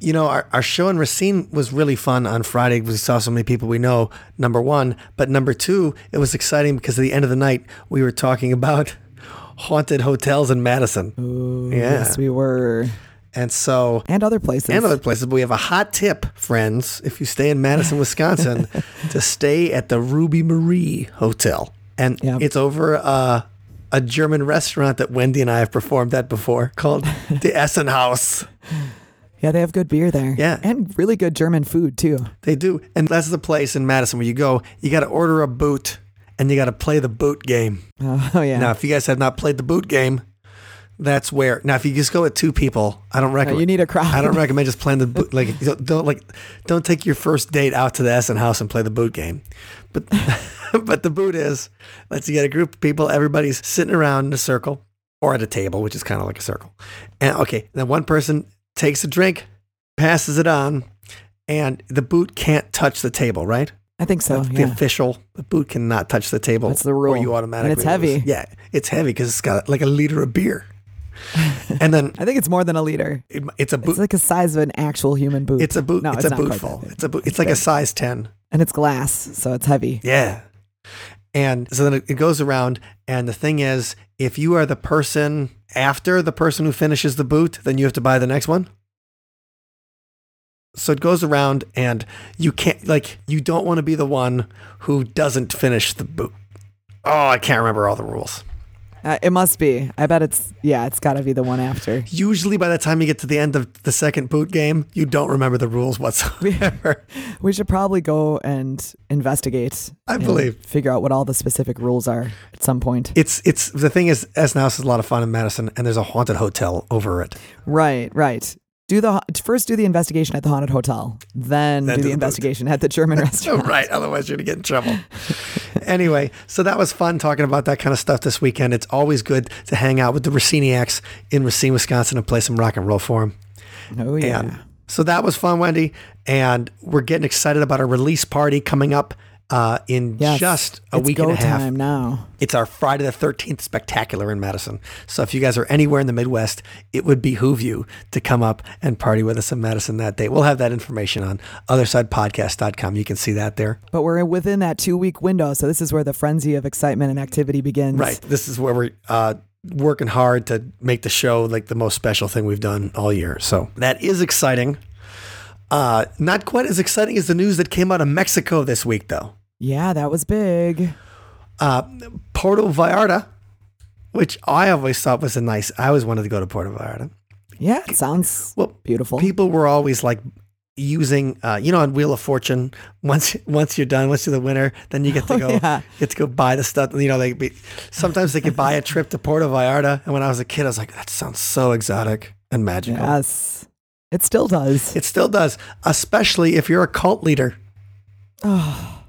You know, our, our show in Racine was really fun on Friday. because We saw so many people we know, number one. But number two, it was exciting because at the end of the night, we were talking about haunted hotels in Madison. yeah. Yes, we were. And so, And other places. and other places. But we have a hot tip, friends, if you stay in Madison, Wisconsin, to stay at the Ruby Marie Hotel. And it's over uh, a German restaurant that Wendy and I have performed at before called the Essen House. Yeah, they have good beer there. Yeah. And really good German food, too. They do. And that's the place in Madison where you go, you got to order a boot and you got to play the boot game. Oh, oh, yeah. Now, if you guys have not played the boot game, that's where. Now, if you just go with two people, I don't recommend. Oh, you need a crowd. I don't recommend just playing the boot. Like, don't, don't like, don't take your first date out to the Essen house and play the boot game. But, but the boot is, let's you get a group of people. Everybody's sitting around in a circle or at a table, which is kind of like a circle. And okay, then one person takes a drink, passes it on, and the boot can't touch the table, right? I think so. the Yeah. official the boot cannot touch the table. That's the rule. Or you automatically And it's heavy. lose. Yeah, it's heavy because it's got like a liter of beer. and then I think it's more than a liter. it- it's a boot. It's like the size of an actual human boot. It's a boot. No, it's, it's, a not boot full. It's a boot. It's like a size ten. And it's glass, so it's heavy. Yeah. And so then it goes around, and the thing is, if you are the person after the person who finishes the boot, then you have to buy the next one. So it goes around, and you can't like you don't want to be the one who doesn't finish the boot. Oh, I can't remember all the rules. Uh, it must be. I bet it's, yeah, it's got to be the one after. Usually, by the time you get to the end of the second boot game, you don't remember the rules whatsoever. We should probably go and investigate. I and believe. Figure out what all the specific rules are at some point. it's it's the thing is, Essen House is a lot of fun in Madison, and there's a haunted hotel over it. Right, right. Do the first do the investigation at the haunted hotel, then, Then do do the the boot. investigation at the German restaurant. right. Otherwise, you're going to get in trouble. anyway, so that was fun talking about that kind of stuff this weekend. It's always good to hang out with the Raciniacs in Racine, Wisconsin and play some rock and roll for them. Oh yeah. And so that was fun, Wendy. And we're getting excited about our release party coming up uh, in Yes. just a week and a half. time now. It's our Friday the 13th spectacular in Madison. So if you guys are anywhere in the Midwest, it would behoove you to come up and party with us in Madison that day. We'll have that information on othersidepodcast.com. You can see that there. But we're within that two week window, so this is where the frenzy of excitement and activity begins. Right. This is where we're uh, working hard to make the show like the most special thing we've done all year. So that is exciting. Uh, not quite as exciting as the news that came out of Mexico this week, though. Yeah, that was big. Uh, Puerto Vallarta, which I always thought was a nice. I always wanted to go to Puerto Vallarta. Yeah, it sounds Well, beautiful. people were always like using, uh, you know, on Wheel of Fortune. Once once you're done, once you're the winner, then you get to Oh, go yeah. get to go buy the stuff. You know, they be, sometimes they could buy a trip to Puerto Vallarta. And when I was a kid, I was like, that sounds so exotic and magical. yes, it still does. It still does, especially if you're a cult leader. Oh,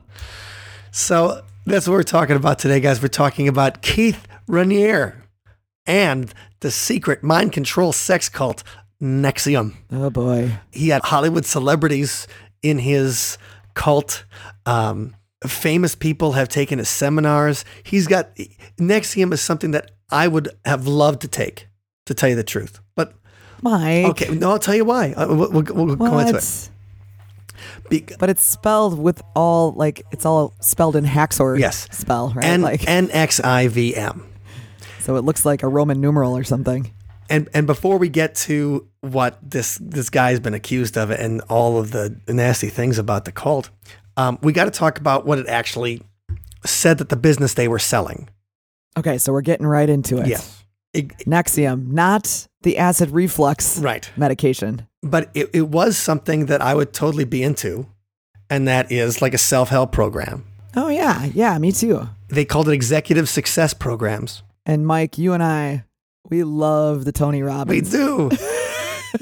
So that's what we're talking about today, guys. We're talking about Keith Raniere and the secret mind control sex cult NXIVM. oh boy. he had Hollywood celebrities in his cult. Um, famous people have taken his seminars. He's got NXIVM is something that I would have loved to take, to tell you the truth. But Mike. okay, no, I'll tell you why. Uh, We'll, we'll, we'll go into it. Be- But it's spelled with all like it's all spelled in Haxor Yes. spell, right? N like N X I V M. so it looks like a Roman numeral or something. And and before we get to what this this guy's been accused of and all of the nasty things about the cult, um, we got to talk about what it actually said that the business they were selling. Okay, so we're getting right into it. Yes. NXIVM, not the acid reflux right. medication. But it, it was something that I would totally be into, and that is like a self help program. Oh yeah, yeah, me too. They called it executive success programs. And Mike, you and I, we love the Tony Robbins. We do.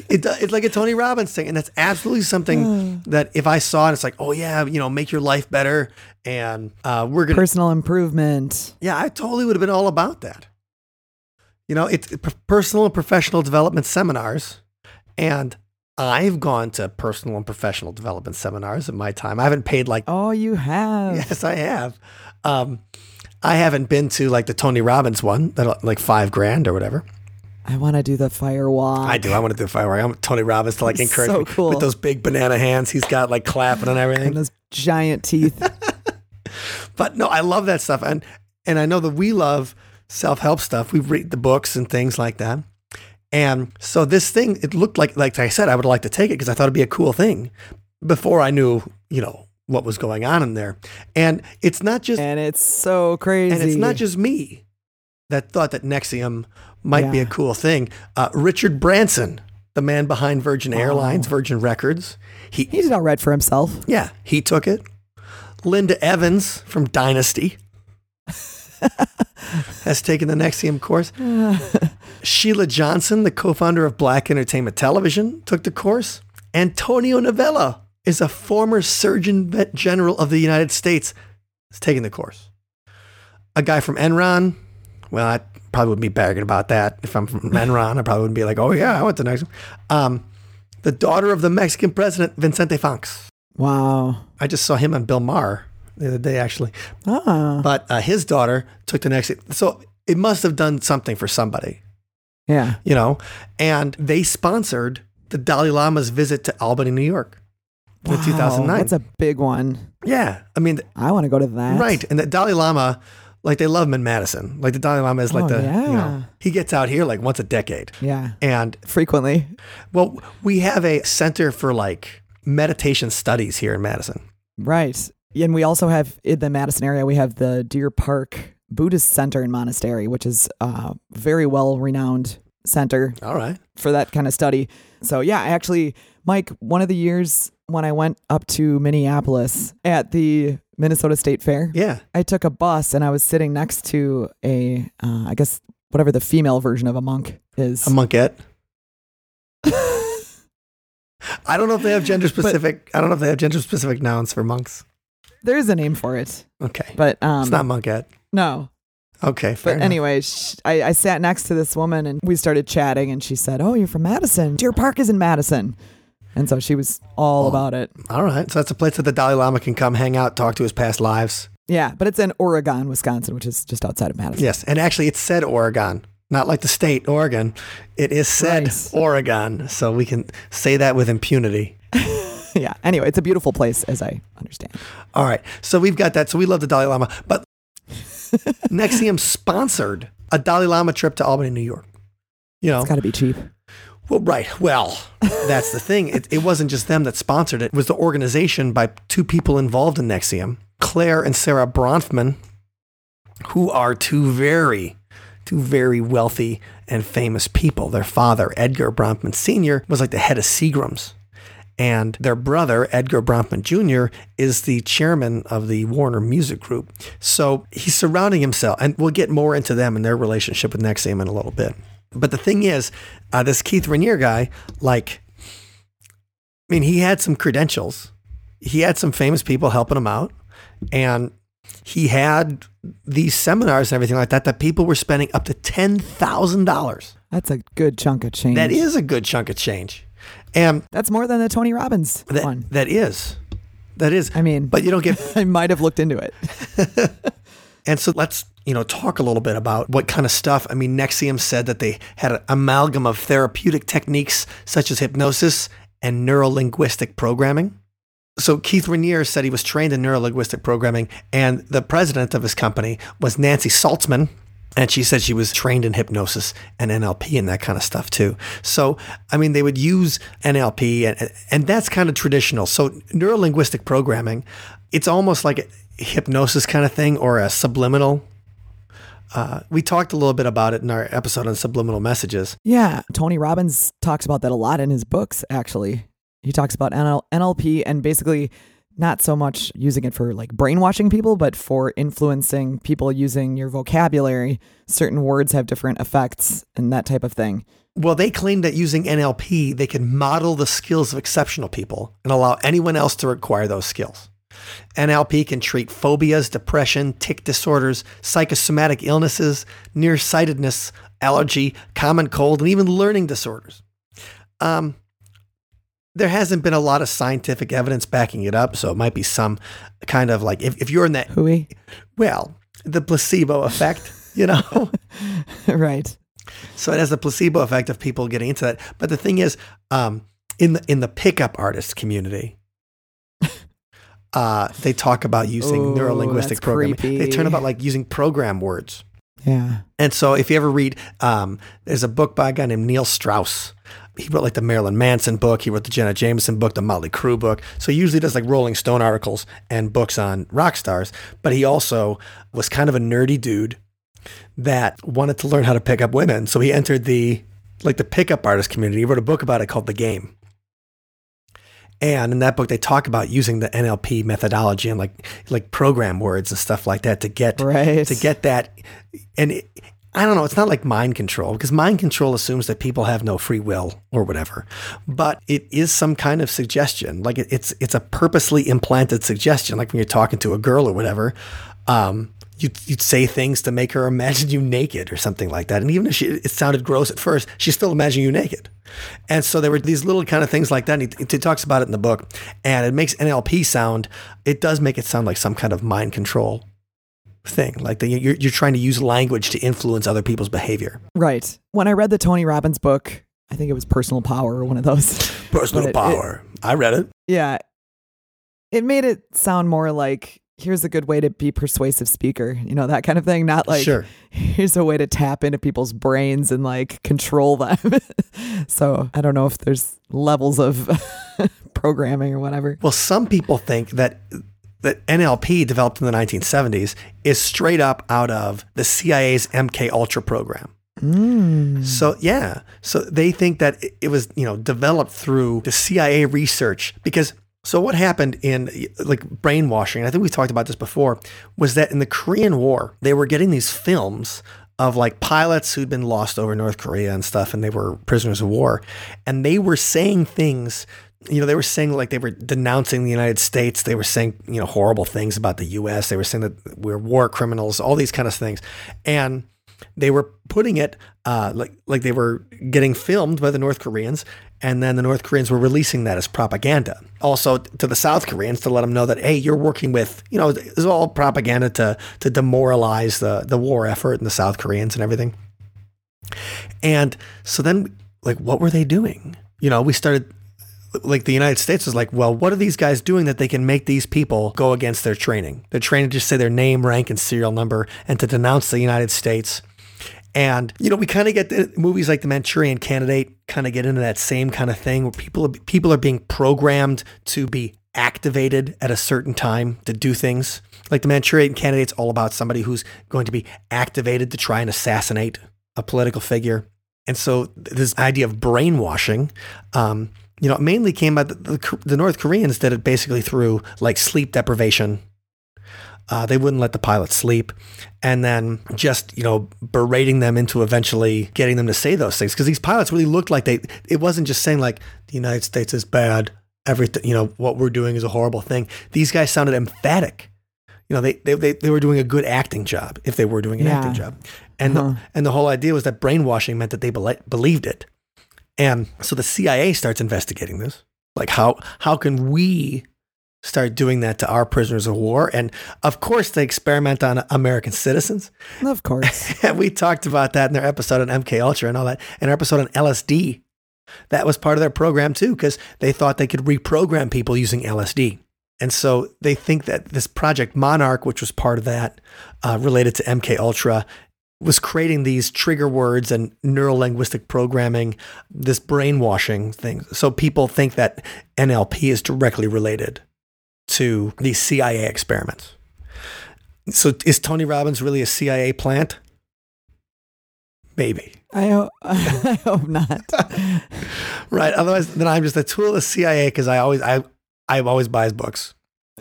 it, it's like a Tony Robbins thing, and that's absolutely something that if I saw it, it's like, oh yeah, you know, make your life better, and uh, we're gonna, Personal improvement. yeah, I totally would have been all about that. You know, it's personal and professional development seminars, and I've gone to personal and professional development seminars in my time. I haven't paid like Oh, you have. Yes, I have. Um, I haven't been to like the Tony Robbins one, that like five grand or whatever. I want to do the fire walk. I do. I want to do a firework. I want Tony Robbins to like encourage so me cool. with those big banana hands. He's got like clapping and and everything. those giant teeth. But no, I love that stuff, and and I know that we love self help stuff. We read the books and things like that. And so this thing, it looked like, like I said, I would like to take it because I thought it'd be a cool thing before I knew, you know, what was going on in there. And it's not just and it's so crazy. And it's not just me that thought that NXIVM might be a cool thing. Uh, Richard Branson, the man behind Virgin. Airlines, Virgin Records, he, he did all right for himself. yeah, he took it. Linda Evans from Dynasty has taken the NXIVM course. Sheila Johnson, the co-founder of Black Entertainment Television, took the course. Antonia Novello is a former Surgeon General of the United States. Is taking the course. A guy from Enron. Well, I probably wouldn't be bragging about that. If I'm from Enron, I probably wouldn't be like, "Oh yeah, I went to NXIVM." Um, the daughter of the Mexican president, Vicente Fox. Wow. I just saw him on Bill Maher the other day, actually. Ah. But uh, his daughter took the next. So it must have done something for somebody, Yeah. you know. And they sponsored the Dalai Lama's visit to Albany, New York, in Wow, 2009. That's a big one. yeah, I mean, I want to go to that. right. And the Dalai Lama, like they love him in Madison. Like the Dalai Lama is like Oh, the, you know, yeah. he gets out here like once a decade. Yeah. And Frequently. well, we have a center for like meditation studies here in Madison. Right. And we also have in the Madison area, we have the Deer Park Buddhist Center and Monastery, which is a very well renowned center All right. for that kind of study. So yeah, actually, Mike, one of the years when I went up to Minneapolis at the Minnesota State Fair, Yeah. I took a bus and I was sitting next to a, uh, I guess whatever the female version of a monk is. A monkette. I don't know if they have gender specific. I don't know if they have gender specific nouns for monks. There's a name for it, Okay, but um, it's not monkette. no. Okay, fair But enough. anyway, sh I, I sat next to this woman and we started chatting, and she said, "Oh, you're from Madison. Deer Park is in Madison." And so she was all Oh. about it. All right, so that's a place that the Dalai Lama can come hang out, talk to his past lives. Yeah, but it's in Oregon, Wisconsin, which is just outside of Madison. Yes, and actually, it said Oregon, not like the state Oregon. It is said Right. Oregon, so we can say that with impunity. yeah. Anyway, it's a beautiful place, as I understand. All right, so we've got that. So we love the Dalai Lama, but NXIVM sponsored a Dalai Lama trip to Albany, New York. You know, It's got to be cheap. Well, right. Well, that's the thing. It, it wasn't just them that sponsored it. It was the organization by two people involved in NXIVM, Claire and Sarah Bronfman, who are two very, two very wealthy and famous people. Their father, Edgar Bronfman Sr., was like the head of Seagram's. And their brother, Edgar Bronfman Jr., is the chairman of the Warner Music Group. So he's surrounding himself, and we'll get more into them and their relationship with NXIVM in a little bit. But the thing is, uh, this Keith Raniere guy, like, I mean, he had some credentials. He had some famous people helping him out. And he had these seminars and everything like that that people were spending up to $10,000. That's a good chunk of change. That is a good chunk of change. And That's more than the Tony Robbins that, one. that is. That is. I mean, But you don't get I might have looked into it. And so let's, you know, talk a little bit about what kind of stuff. I mean, NXIVM said that they had an amalgam of therapeutic techniques such as hypnosis and neurolinguistic programming. So Keith Raniere said he was trained in neurolinguistic programming, and the president of his company was Nancy Salzman. And she said she was trained in hypnosis and NLP and that kind of stuff too. So, I mean, they would use NLP and, and that's kind of traditional. So, neurolinguistic programming, it's almost like a hypnosis kind of thing or a subliminal. Uh, we talked a little bit about it in our episode on subliminal messages. Yeah, Tony Robbins talks about that a lot in his books. Actually, he talks about NL- NLP and basically not so much using it for like brainwashing people, but for influencing people using your vocabulary. Certain words have different effects and that type of thing. Well, they claim that using NLP, they can model the skills of exceptional people and allow anyone else to acquire those skills. NLP can treat phobias, depression, tic disorders, psychosomatic illnesses, nearsightedness, allergy, common cold, and even learning disorders. Um, there hasn't been a lot of scientific evidence backing it up, so it might be some kind of like if, if you're in that Hooey. well, the placebo effect, you know. right. So it has the placebo effect of people getting into that. But the thing is, um, in the in the pickup artist community, uh, they talk about using Ooh, neuro linguistic programming. They turn about like using program words. Yeah. And so if you ever read, um, there's a book by a guy named Neil Strauss. He wrote like the Marilyn Manson book. He wrote the Jenna Jameson book, the Motley Crue book. So he usually does like Rolling Stone articles and books on rock stars. But he also was kind of a nerdy dude that wanted to learn how to pick up women. So he entered the like the pickup artist community. He wrote a book about it called The Game. And in that book, they talk about using the NLP methodology and like like program words and stuff like that to get Right. to get that. And it, I don't know. It's not like mind control because mind control assumes that people have no free will or whatever, but it is some kind of suggestion. Like it, it's it's a purposely implanted suggestion. Like when you're talking to a girl or whatever, um, you'd, you'd say things to make her imagine you naked or something like that. And even if she, it sounded gross at first, she's still imagining you naked. And so there were these little kind of things like that. And he, he talks about it in the book, and it makes NLP sound. It does make it sound like some kind of mind control thing. Like the, you're you're trying to use language to influence other people's behavior. Right. When I read the Tony Robbins book, I think it was Personal Power or one of those. Personal it- power. I read it. Yeah. It made it sound more like here's a good way to be persuasive speaker, you know, that kind of thing. Not like sure. here's a way to tap into people's brains and like control them. so I don't know if there's levels of programming or whatever. Well, some people think that that NLP developed in the 1970s is straight up out of the CIA's MK Ultra program. Mm. So yeah, so they think that it- it was you know developed through the CIA research because so what happened in like brainwashing? I think we talked about this before. Was that in the Korean War they were getting these films of like pilots who'd been lost over North Korea and stuff, and they were prisoners of war, and they were saying things. You know, they were saying like they were denouncing the United States. They were saying you know horrible things about the U.S. They were saying that we're war criminals, all these kind of things, and they were putting it uh, like like they were getting filmed by the North Koreans, and then the North Koreans were releasing that as propaganda. Also to the South Koreans to let them know that hey, you're working with you know it's all propaganda to to demoralize the the war effort and the South Koreans and everything. And so then like what were they doing? You know, we started like the United States was like, well, what are these guys doing that they can make these people go against their training? They're trained to just say their name, rank, and serial number and to denounce the United States. And you know, we kind of get the movies like The Manchurian Candidate kind of get into that same kind of thing where people are, people are being programmed to be activated at a certain time to do things. Like The Manchurian Candidate's all about somebody who's going to be activated to try and assassinate a political figure. And so this idea of brainwashing, um, you know, it mainly came by the, the, the North Koreans did it basically through like sleep deprivation. Uh, they wouldn't let the pilots sleep, and then just you know berating them into eventually getting them to say those things because these pilots really looked like they. It wasn't just saying like the United States is bad, everything you know what we're doing is a horrible thing. These guys sounded emphatic. You know, they they they, they were doing a good acting job if they were doing an Yeah. acting job, and Huh. the, and the whole idea was that brainwashing meant that they bele- believed it. And so the CIA starts investigating this. Like how how can we start doing that to our prisoners of war? And of course they experiment on American citizens. Of course. And we talked about that in their episode on MK Ultra and all that. In our episode on LSD. That was part of their program too, because they thought they could reprogram people using LSD. And so they think that this project Monarch, which was part of that, uh, related to MK Ultra, was creating these trigger words and neural linguistic programming, this brainwashing thing. So people think that NLP is directly related to these CIA experiments. So is Tony Robbins really a CIA plant? Maybe. I, ho- I hope not. Right. Otherwise, then I'm just a tool of the CIA because I always I I always buy his books.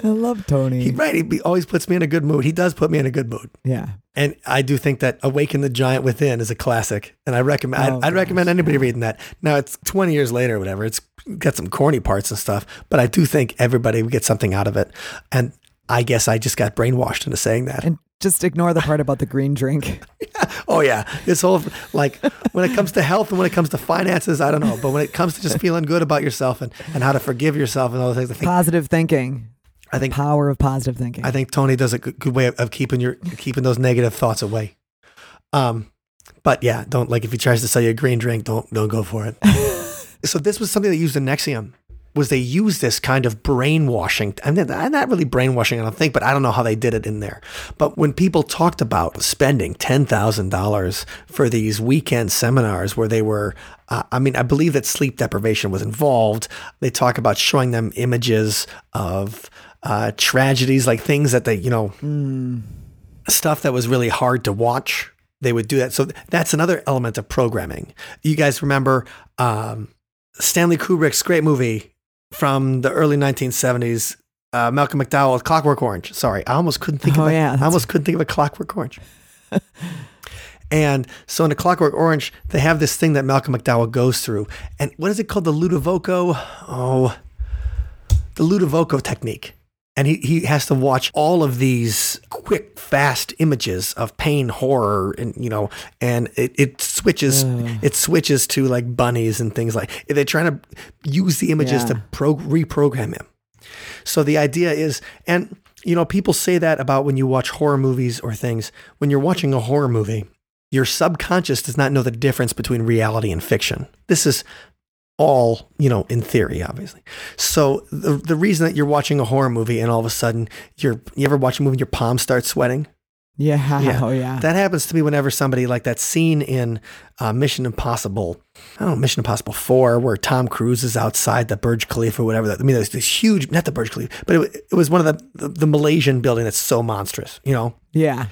I love Tony. He, right. He be- always puts me in a good mood. He does put me in a good mood. yeah. And I do think that Awaken the Giant Within is a classic. And I recommend, Oh, I'd, I'd recommend anybody reading that. Now it's 20 years later or whatever. It's got some corny parts and stuff, but I do think everybody would get something out of it. And I guess I just got brainwashed into saying that. And just ignore the part about the green drink. Oh yeah, this whole like when it comes to health and when it comes to finances, I don't know, but when it comes to just feeling good about yourself and, and how to forgive yourself and all those things, think Positive thinking. I think Power of positive thinking. I think Tony does a good, good way of, of keeping your keeping those negative thoughts away. Um, but yeah, don't like if he tries to sell you a green drink, don't don't go for it. so this was something they used in NXIVM. Was they used this kind of brainwashing? I mean, not really brainwashing, I don't think, but I don't know how they did it in there. But when people talked about spending ten thousand dollars for these weekend seminars, where they were, uh, I mean, I believe that sleep deprivation was involved. They talk about showing them images of uh, tragedies, like things that they, you know, stuff that was really hard to watch. They would do that. So that's another element of programming. You guys remember um, Stanley Kubrick's great movie from the early 1970s, uh, Malcolm McDowell, Clockwork Orange. Sorry, I almost couldn't think Oh, of it. yeah, I almost couldn't think of a Clockwork Orange. and so in a Clockwork Orange, they have this thing that Malcolm McDowell goes through. And what is it called? The Ludovico? Oh, the Ludovico technique. And he, he has to watch all of these quick, fast images of pain, horror, and you know, and it, it switches it switches to like bunnies and things like they're trying to use the images Yeah. to pro, reprogram him. So the idea is, and you know, people say that about when you watch horror movies or things. When you're watching a horror movie, your subconscious does not know the difference between reality and fiction. This is all, you know, in theory, obviously. So the the reason that you're watching a horror movie and all of a sudden you're you ever watch a movie and your palms start sweating? yeah. Yeah. Oh, yeah. That happens to me whenever somebody like that scene in uh, Mission Impossible, I don't know, Mission Impossible 4, where Tom Cruise is outside the Burj Khalifa or whatever. I mean, there's this huge, not the Burj Khalifa, but it, it was one of the, the, the Malaysian building that's so monstrous, you know? yeah.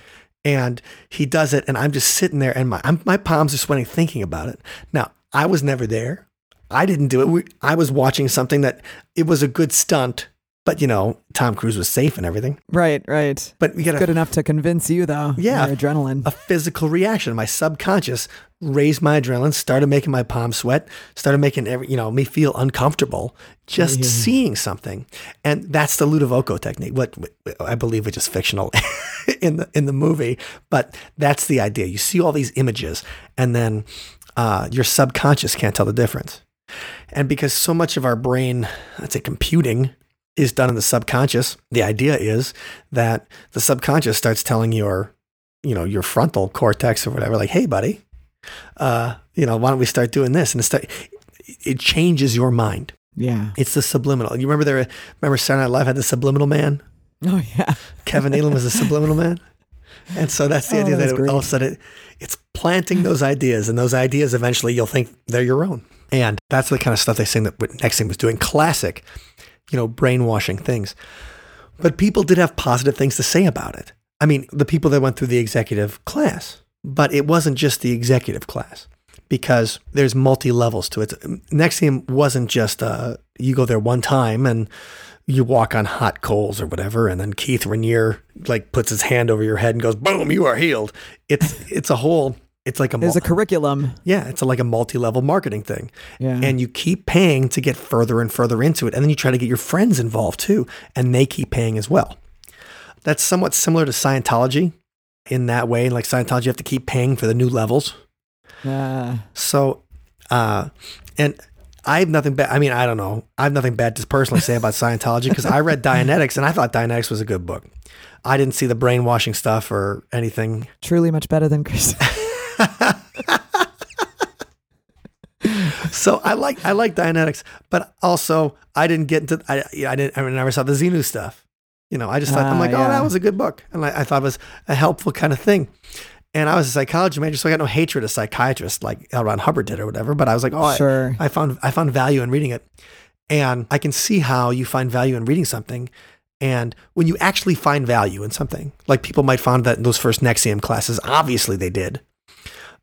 And he does it, and I'm just sitting there, and my, I'm, my palms are sweating thinking about it. Now, I was never there. I didn't do it. We, I was watching something that it was a good stunt, but you know, Tom Cruise was safe and everything. Right, right. But we got Good enough to convince you, though. Yeah. Adrenaline. a physical reaction. My subconscious raised my adrenaline, started making my palms sweat, started making every you know me feel uncomfortable just seeing something, and that's the Ludovico technique. What I believe which is fictional in the in the movie, but that's the idea. You see all these images, and then uh, your subconscious can't tell the difference. And because so much of our brain, let's say computing, is done in the subconscious, the idea is that the subconscious starts telling your, you know, your frontal cortex or whatever, like, hey, buddy, uh, you know, why don't we start doing this? And it, start, it changes your mind. yeah. It's the subliminal. You remember there? Remember Saturday Night Live had the subliminal man. Oh, yeah. Kevin Nealon was a subliminal man. And so that's the Oh, idea that's that it, all of a sudden it, it's planting those ideas, and those ideas eventually you'll think they're your own. And that's the kind of stuff they saying that NXIVM was doing. Classic, you know, brainwashing things. But people did have positive things to say about it. I mean, the people that went through the executive class, but it wasn't just the executive class because there's multi levels to it. NXIVM wasn't just uh, you go there one time and you walk on hot coals or whatever, and then Keith Raniere like puts his hand over your head and goes, "Boom, you are healed." It's it's a whole. It's like a, There's mul- a curriculum. yeah, it's a, like a multi-level marketing thing, Yeah. and you keep paying to get further and further into it, and then you try to get your friends involved too, and they keep paying as well. That's somewhat similar to Scientology in that way. Like Scientology, you have to keep paying for the new levels. Uh, So, uh, and I have nothing bad. I mean, I don't know. I have nothing bad to personally say about Scientology because I read Dianetics and I thought Dianetics was a good book. I didn't see the brainwashing stuff or anything. truly much better than Chris. So I like I like Dianetics, but also I didn't get into I I didn't I never saw the Xenu stuff. You know, I just thought I'm Ah, like, oh, that was a good book, and I, I thought it was a helpful kind of thing. And I was a psychology major, so I got no hatred of psychiatrists like L. Ron Hubbard did or whatever. But I was like, oh, I- Sure. I, found I found value in reading it, and I can see how you find value in reading something. And when you actually find value in something, like people might find that in those first NXIVM classes, obviously they did.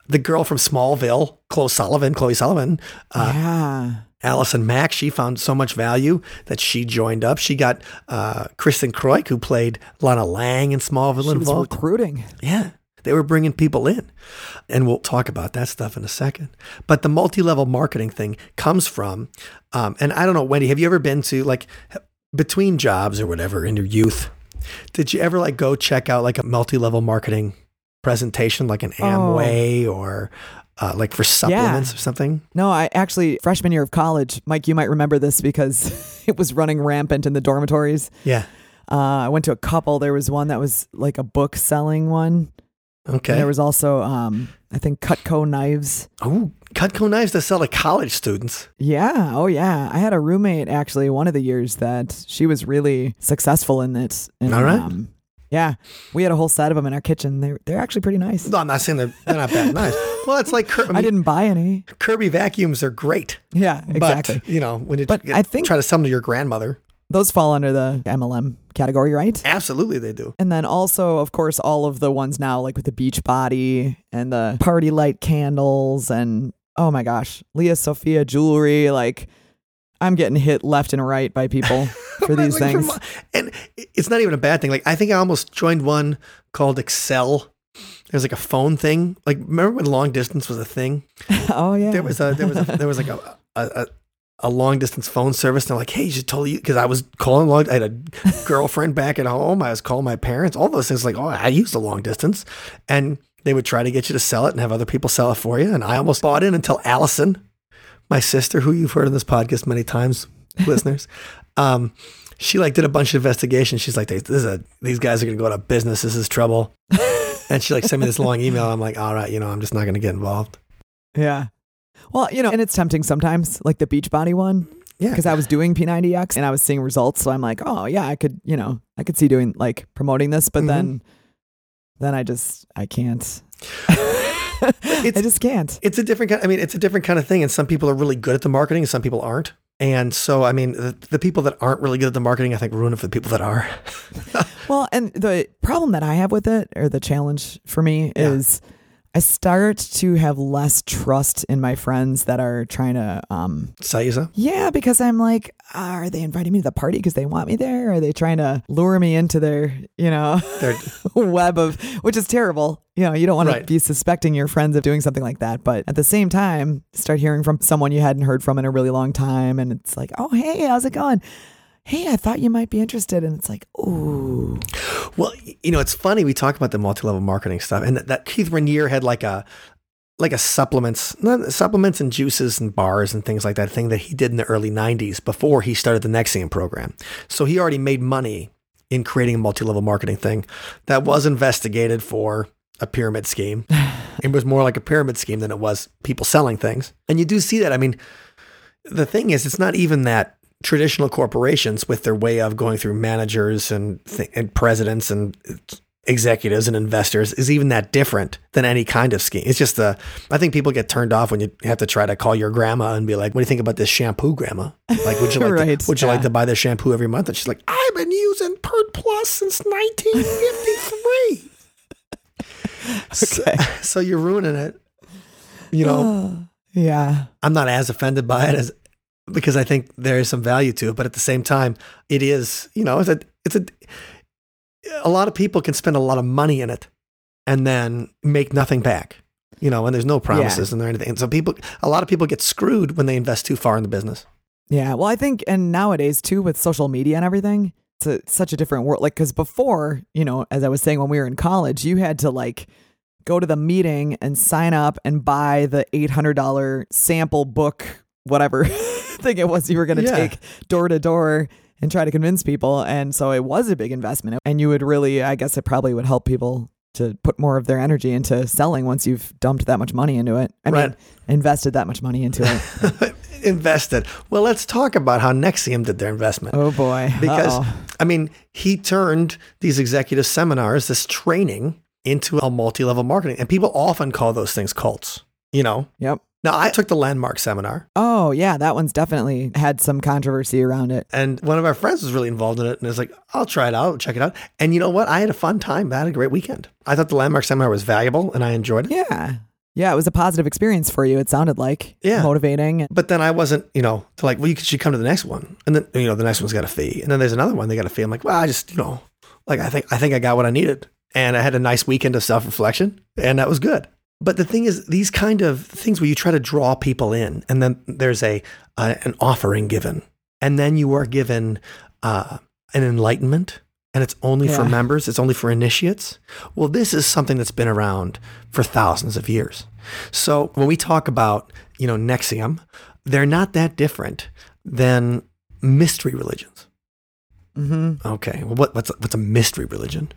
The girl from Smallville, Chloe Sullivan, Chloe Sullivan, uh, yeah. Allison Mack, she found so much value that she joined up. She got uh, Kristin Kreuk, who played Lana Lang in Smallville, She was involved. recruiting. Yeah. They were bringing people in. And we'll talk about that stuff in a second. But the multi level marketing thing comes from, um, and I don't know, Wendy, have you ever been to like between jobs or whatever in your youth? Did you ever like go check out like a multi level marketing presentation, like an Oh. Amway or uh, like for supplements or something? No, I actually freshman year of college, Mike, you might remember this because it was running rampant in the dormitories. Yeah. Uh, I went to a couple. There was one that was like a book selling one. Okay. And there was also, um, I think, Cutco knives. oh, Cutco knives that sell to college students. Yeah. Oh, yeah. I had a roommate actually one of the years that she was really successful in it. And, All right. Um, yeah, we had a whole set of them in our kitchen. They're they're actually pretty nice. No, I'm not saying they're, they're not bad nice. Well, it's like Kir- I I didn't buy any. Kirby vacuums are great. Yeah, exactly. But, you know, when you But I think- try to sell them to your grandmother, Those fall under the MLM category, right? absolutely they do. And then also, of course, all of the ones now, like with the beach body and the PartyLite candles, and oh my gosh, Lia Sophia jewelry. Like, I'm getting hit left and right by people for these Like, things. my- and it's not even a bad thing. Like I think I almost joined one called Excel. There's like a phone thing. Like remember when long distance was a thing? oh yeah, There was a there was a, there was like a a, a, a long distance phone service. And they're like, hey, you should totally because I was calling long. I had a girlfriend back at home. I was calling my parents. All those things. Like oh, I used a long distance, and they would try to get you to sell it and have other people sell it for you. And I almost bought in until Allison, my sister, who you've heard on this podcast many times, listeners. Um, she like did a bunch of investigations. She's like, this is a, these guys are going to go out of business. This is trouble. and she like sent me this long email. I'm like, all right, you know, I'm just not going to get involved. yeah. Well, you know, and it's tempting sometimes, like the beach body one, Yeah. because I was doing P90X and I was seeing results. So I'm like, oh yeah, I could, you know, I could see doing like promoting this, but Mhm. then, then I just, I can't. It's- I just can't. it's a different kind. I mean, it's a different kind of thing. And some people are really good at the marketing and some people aren't. And so, I mean, the, the people that aren't really good at the marketing, I think ruin it for the people that are. Well, and the problem that I have with it, or the challenge for me, Yeah. is I start to have less trust in my friends that are trying to, um, Sell you some? yeah, because I'm like, are they inviting me to the party because they want me there? Are they trying to lure me into their, you know, They're, web of, which is terrible. You know, you don't want Right. to be suspecting your friends of doing something like that. But at the same time, start hearing from someone you hadn't heard from in a really long time. And it's like, oh, hey, how's it going? Hey, I thought you might be interested. And it's like, ooh. well, you know, it's funny. We talk about the multi-level marketing stuff and that, that Keith Raniere had like a, like a supplements, supplements and juices and bars and things like that thing that he did in the early 90s before he started the NXIVM program. So he already made money in creating a multi-level marketing thing that was investigated for a pyramid scheme. it was more like a pyramid scheme than it was people selling things. And you do see that. I mean, the thing is, it's not even that traditional corporations with their way of going through managers and, th- and presidents and executives and investors is even that different than any kind of scheme. It's just the I think people get turned off when you have to try to call your grandma and be like, "What do you think about this shampoo, grandma? Like, would you like Right, to, would you like to buy this shampoo every month?" And she's like, "I've been using Pert Plus since 1953." so, so you're ruining it. You know, yeah. I'm not as offended by it as because I think there is some value to it, but at the same time, it is, you know, it's a it's a a lot of people can spend a lot of money in it and then make nothing back. You know, and there's no promises and there anything. And so people a lot of people get screwed when they invest too far in the business. Yeah. Well, I think, and nowadays too, with social media and everything, it's a, such a different world. Like, because before, you know, as I was saying when we were in college, you had to like go to the meeting and sign up and buy the $800 sample book, whatever thing it was you were going to Yeah. take door to door and try to convince people. And so it was a big investment. And you would really, I guess it probably would help people to put more of their energy into selling once you've dumped that much money into it. I mean, invested that much money into it. Invested. Well, let's talk about how NXIVM did their investment. oh boy. because Uh-oh. I mean, he turned these executive seminars, this training, into a multi-level marketing, and people often call those things cults. You know. Yep. Now, I took the landmark seminar, Oh yeah, that one's definitely had some controversy around it. and one of our friends was really involved in it, and was like, "I'll try it out, check it out." And you know what? I had a fun time. I had a great weekend. I thought the landmark seminar was valuable, and I enjoyed it. Yeah. Yeah, it was a positive experience for you. It sounded like Yeah. motivating. But then I wasn't, you know, to like, well, you should come to the next one, and then you know the next one's got a fee, and then there's another one they got a fee. I'm like, well, I just, you know, like I think I think I got what I needed, and I had a nice weekend of self reflection, and that was good. But the thing is, these kind of things where you try to draw people in, and then there's a uh, an offering given, and then you are given uh, an enlightenment, and it's only for members, it's only for initiates. Well, this is something that's been around for thousands of years. So when we talk about, you know, NXIVM, they're not that different than mystery religions. Mm-hmm. Okay, well, what, what's what's a mystery religion?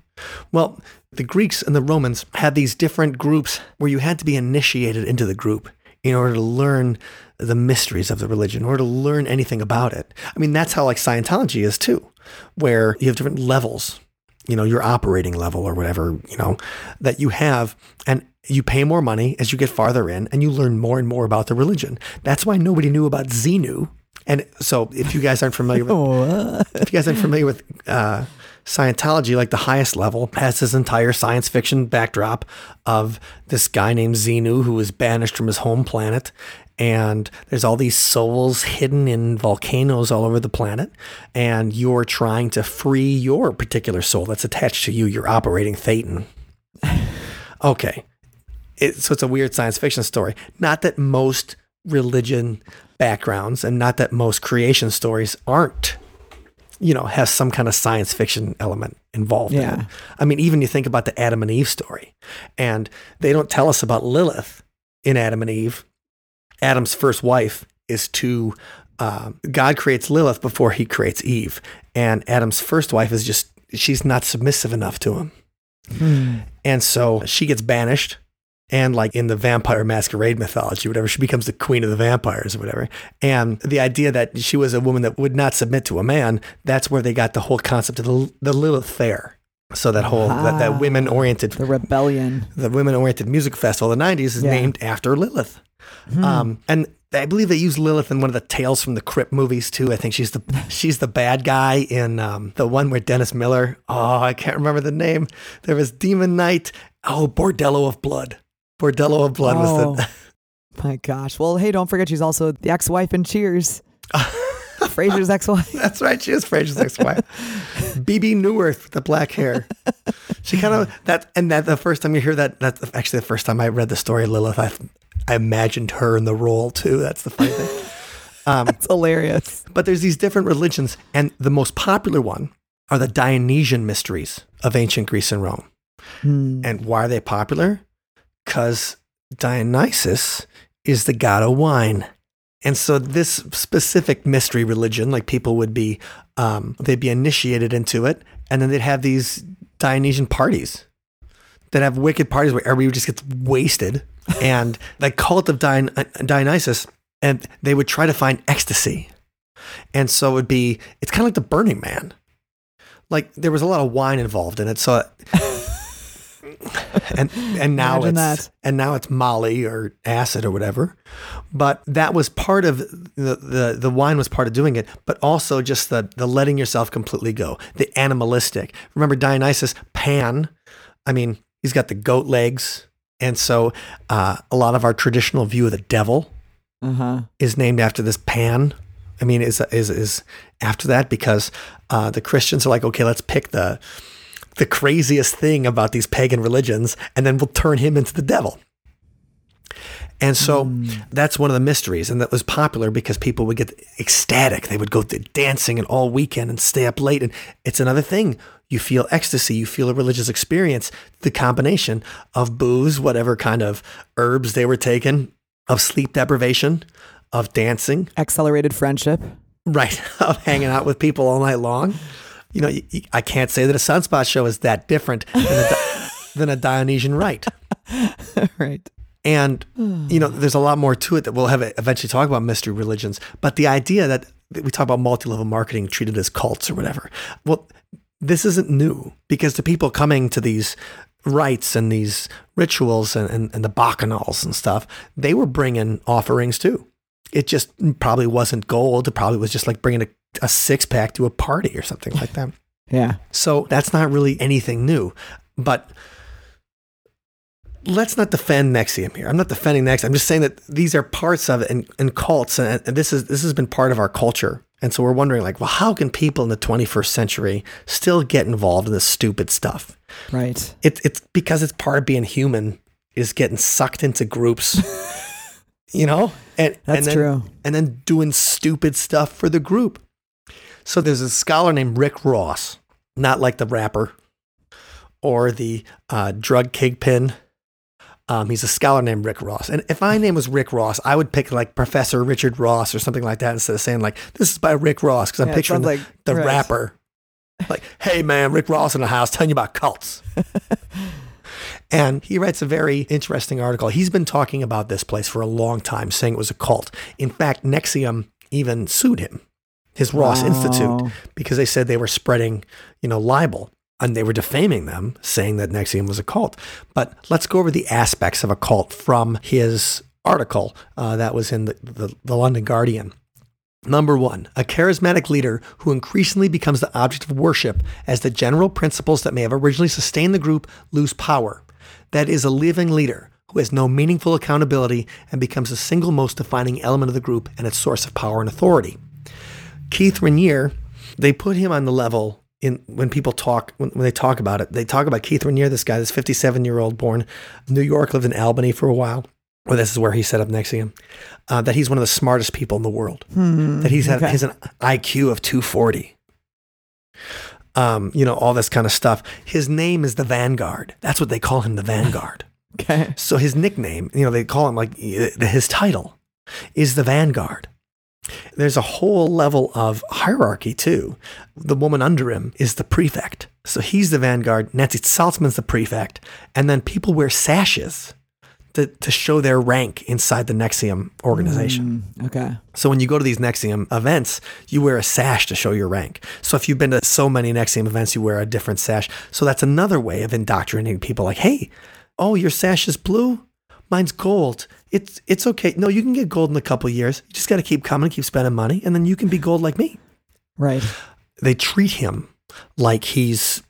Well, the Greeks and the Romans had these different groups where you had to be initiated into the group in order to learn the mysteries of the religion, in order to learn anything about it. I mean, that's how like Scientology is too, where you have different levels, you know, your operating level or whatever, you know, that you have, and you pay more money as you get farther in, and you learn more and more about the religion. That's why nobody knew about Xenu. And so, if you guys aren't familiar with if you guys aren't familiar with uh, Scientology, like the highest level, has this entire science fiction backdrop of this guy named Xenu who was banished from his home planet. And there's all these souls hidden in volcanoes all over the planet. And you're trying to free your particular soul that's attached to you. You're operating Thetan. Okay. It, so it's a weird science fiction story. Not that most religion backgrounds and not that most creation stories aren't you know, has some kind of science fiction element involved in Yeah. it. I mean, even you think about the Adam and Eve story, and they don't tell us about Lilith in Adam and Eve. Adam's first wife is to uh, God creates Lilith before he creates Eve, and Adam's first wife is just she's not submissive enough to him, Hmm. and so she gets banished. And like in the vampire masquerade mythology, whatever, she becomes the queen of the vampires or whatever. And the idea that she was a woman that would not submit to a man, that's where they got the whole concept of the, the Lilith Fair. So that whole, that, that Ah. women oriented, the rebellion. the women oriented music festival of the 90s is Yeah. named after Lilith. Hmm. Um, and I believe they use Lilith in one of the Tales from the Crypt movies too. I think she's the she's the bad guy in um, the one where Dennis Miller. Oh, I can't remember the name. There was Demon Knight. Oh, Bordello of Blood. Bordello of Blood was Oh, the. my gosh. Well, hey, don't forget she's also the ex-wife in Cheers. Frasier's ex-wife. That's right. She is Frasier's ex-wife, Bebe Neuwirth with the black hair. She kind of that, and that the first time you hear that, that's actually the first time I read the story of Lilith. I, I imagined her in the role too. That's the funny thing. Um, It's hilarious. But there's these different religions, and the most popular one are the Dionysian mysteries of ancient Greece and Rome. Hmm. And why are they popular? Because Dionysus is the god of wine. And so this specific mystery religion, like people would be, um, they'd be initiated into it, and then they'd have these Dionysian parties that have wicked parties where everybody just gets wasted. and the cult of Dion- Dionysus, and they would try to find ecstasy. And so it would be, it's kind of like the Burning Man. Like there was a lot of wine involved in it. So, and and now Imagine it's that. and now it's Molly or acid or whatever. But that was part of the, the the wine was part of doing it, but also just the the letting yourself completely go, the animalistic. Remember Dionysus, Pan. I mean, he's got the goat legs, and so uh, a lot of our traditional view of the devil Uh-huh. is named after this Pan. I mean, is is is after that because uh, the Christians are like, okay, let's pick the the craziest thing about these pagan religions, and then we'll turn him into the devil. And so hmm. that's one of the mysteries, and that was popular because people would get ecstatic. They would go to dancing and all weekend and stay up late. And it's another thing. You feel ecstasy, you feel a religious experience. The combination of booze, whatever kind of herbs they were taking, of sleep deprivation, of dancing, Accelerated friendship. right, of hanging out with people all night long. You know, I can't say that a Sunspot show is that different than a, than a Dionysian rite. right. And, you know, there's a lot more to it that we'll have eventually talk about mystery religions. But the idea that we talk about multi level marketing treated as cults or whatever. Well, this isn't new because the people coming to these rites and these rituals and, and, and the bacchanals and stuff, they were bringing offerings too. It just probably wasn't gold. It probably was just like bringing a, a six pack to a party or something like that. Yeah. So that's not really anything new. But let's not defend NXIVM here. I'm not defending NXIVM. I'm just saying that these are parts of it and, and cults, and, and this is this has been part of our culture. And so we're wondering, like, well, how can people in the 21st century still get involved in this stupid stuff? Right. It, it's because it's part of being human is getting sucked into groups, you know, and That's and then, true. and then doing stupid stuff for the group. So there's a scholar named Rick Ross, not like the rapper or the uh, drug kingpin. Um, he's a scholar named Rick Ross. And if my name was Rick Ross, I would pick like Professor Richard Ross or something like that instead of saying like, this is by Rick Ross, because I'm Yeah, picturing the, like- the right. rapper. Like, hey man, Rick Ross in the house telling you about cults. and he writes a very interesting article. He's been talking about this place for a long time, saying it was a cult. In fact, NXIVM even sued him, his Ross Wow. Institute, because they said they were spreading, you know, libel and they were defaming them, saying that NXIVM was a cult. But let's go over the aspects of a cult from his article uh, that was in the, the, the London Guardian. Number one, a charismatic leader who increasingly becomes the object of worship as the general principles that may have originally sustained the group lose power. That is a living leader who has no meaningful accountability and becomes the single most defining element of the group and its source of power and authority. Keith Raniere, they put him on the level in when people talk when, when they talk about it. They talk about Keith Raniere, this guy, this 57 year old born New York, lived in Albany for a while. Well, this is where he set up NXIVM. Uh, that he's one of the smartest people in the world. Hmm, That he's had okay. has an IQ of 240. Um, you know all this kind of stuff. His name is the Vanguard. That's what they call him, the Vanguard. Okay. So his nickname, you know, they call him like his title is the Vanguard. There's a whole level of hierarchy too. The woman under him is the prefect. So he's the Vanguard. Nancy Salzman's the prefect. And then people wear sashes to, to show their rank inside the NXIVM organization. Hmm, okay. So when you go to these NXIVM events, you wear a sash to show your rank. So if you've been to so many NXIVM events, you wear a different sash. So that's another way of indoctrinating people like, hey, oh, your sash is blue? Mine's gold. It's it's okay. No, you can get gold in a couple of years. You just got to keep coming, keep spending money, and then you can be gold like me. Right. They treat him like he's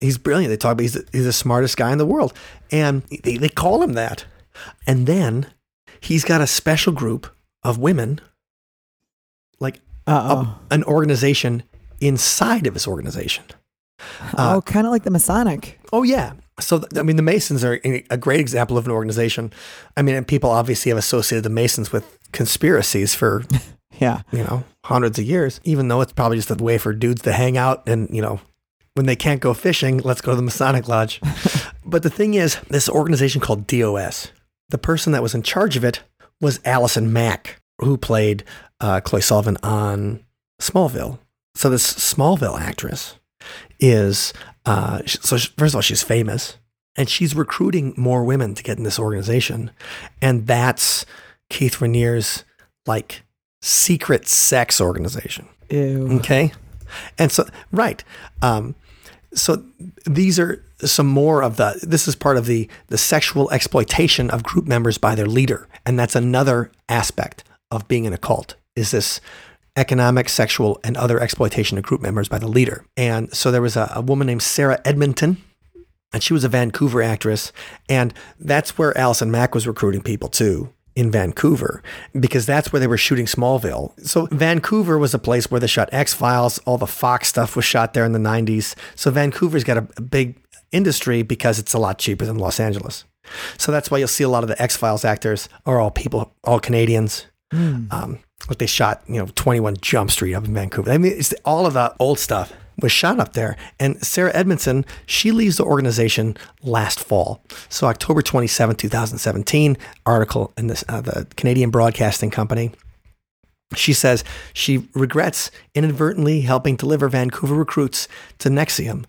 he's brilliant. They talk about he's the, he's the smartest guy in the world, and they, they call him that. And then he's got a special group of women, like Uh a- an organization inside of his organization. oh. oh, kind of like the Masonic. Oh yeah. So th- I mean, the Masons are a great example of an organization. I mean, and people obviously have associated the Masons with conspiracies for Yeah. you know hundreds of years, even though it's probably just a way for dudes to hang out and you know. When they can't go fishing, let's go to the Masonic Lodge. but the thing is, this organization called DOS, the person that was in charge of it was Allison Mack, who played uh, Chloe Sullivan on Smallville. So this Smallville actress is uh, so sh- first of all she's famous and she's recruiting more women to get in this organization, and that's Keith Raniere's like secret sex organization. Ew. Okay. And so, right. Um, so these are some more of the, this is part of the, the sexual exploitation of group members by their leader. And that's another aspect of being in a cult is this economic, sexual, and other exploitation of group members by the leader. And so there was a, a woman named Sarah Edmondson, and she was a Vancouver actress. And that's where Allison Mack was recruiting people too in Vancouver because that's where they were shooting Smallville. So Vancouver was a place where they shot X Files. All the Fox stuff was shot there in the 90s. So Vancouver's got a, a big industry because it's a lot cheaper than Los Angeles. So that's why you'll see a lot of the X Files actors are all people, all Canadians. Um, like they shot, you know, 21 Jump Street up in Vancouver. I mean, it's all of the old stuff was shot up there. And Sarah Edmondson, she leaves the organization last fall. So October 27, 2017, article in this, uh, the Canadian Broadcasting Company. She says she regrets inadvertently helping deliver Vancouver recruits to NXIVM,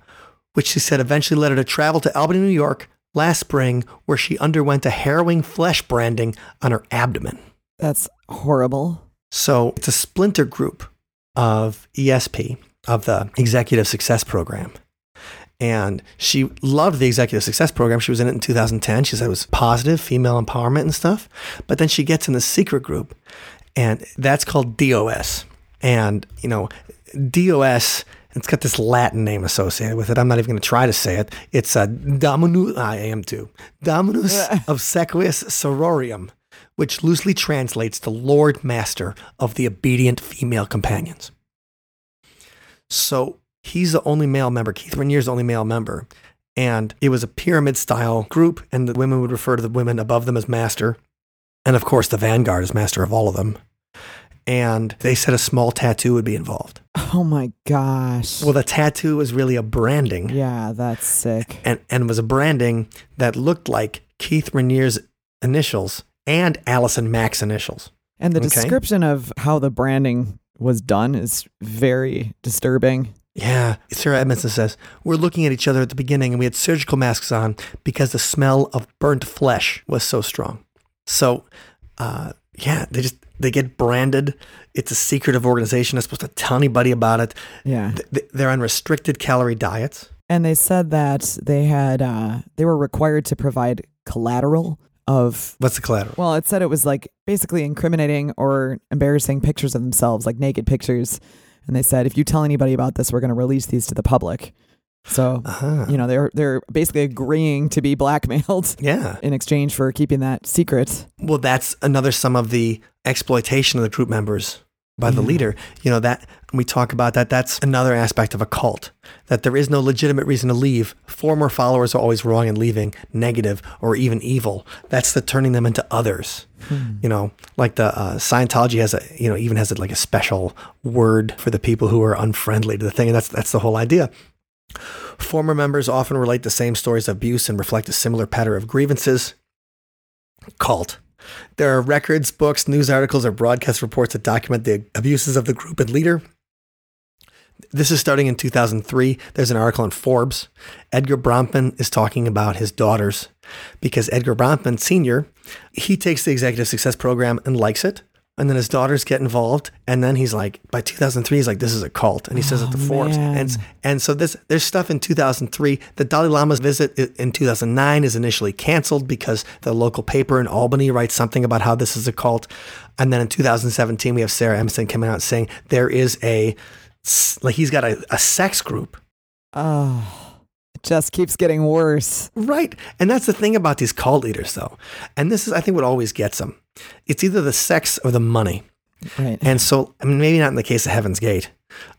which she said eventually led her to travel to Albany, New York last spring, where she underwent a harrowing flesh branding on her abdomen. That's horrible. So it's a splinter group of ESP, of the Executive Success Program. And she loved the Executive Success Program. She was in it in 2010. She said it was positive, female empowerment and stuff. But then she gets in the secret group, and that's called DOS. And, you know, DOS It's got this Latin name associated with it. I'm not even going to try to say it. It's uh, a Dominus. I am too. Dominus obsequious sororium, which loosely translates to Lord Master of the obedient female companions. So he's the only male member. Keith Raniere's the only male member. And it was a pyramid style group, and the women would refer to the women above them as master. And of course, the vanguard is master of all of them. And they said a small tattoo would be involved. Oh my gosh. Well, the tattoo was really a branding. yeah, that's sick. And, and was a branding that looked like Keith Raniere's initials and Allison Mack's initials. And the Okay. description of how the branding was done is very disturbing. Yeah. Sarah Edmondson says, We're looking at each other at the beginning and we had surgical masks on because the smell of burnt flesh was so strong. So, uh, yeah, they just, they get branded. It's a secretive organization. It's supposed to tell anybody about it. Yeah. Th- th- They're on restricted calorie diets. And they said that they had uh they were required to provide collateral of What's the collateral? well, it said it was like basically incriminating or embarrassing pictures of themselves, like naked pictures. And they said if you tell anybody about this, we're going to release these to the public. So, Uh-huh. you know, they're they're basically agreeing to be blackmailed Yeah. in exchange for keeping that secret. Well, that's another some of the exploitation of the group members by the Yeah. leader. You know, that we talk about that. That's another aspect of a cult that there is no legitimate reason to leave. Former followers are always wrong in leaving, negative, or even evil. That's the turning them into others. You know, like the uh, Scientology has a, you know, even has a, like a special word for the people who are unfriendly to the thing. And that's, that's the whole idea. Former members often relate the same stories of abuse and reflect a similar pattern of grievances. Cult. There are records, books, news articles, or broadcast reports that document the abuses of the group and leader. This is starting in 2003. There's an article in Forbes. Edgar Bronfman is talking about his daughters because Edgar Bronfman Sr., he takes the executive success program and likes it. And then his daughters get involved. And then he's like, by 2003, he's like, this is a cult. And he says it to Oh, Forbes. man. And, and so this, there's stuff in 2003. The Dalai Lama's visit in 2009 is initially canceled because the local paper in Albany writes something about how this is a cult. And then in 2017, we have Sarah Edmondson coming out saying there is a like he's got a, a sex group. Oh, just keeps getting worse. Right. And that's the thing about these cult leaders, though. And this is, I think, what always gets them. It's either the sex or the money. Right. And so, I mean, maybe not in the case of Heaven's Gate,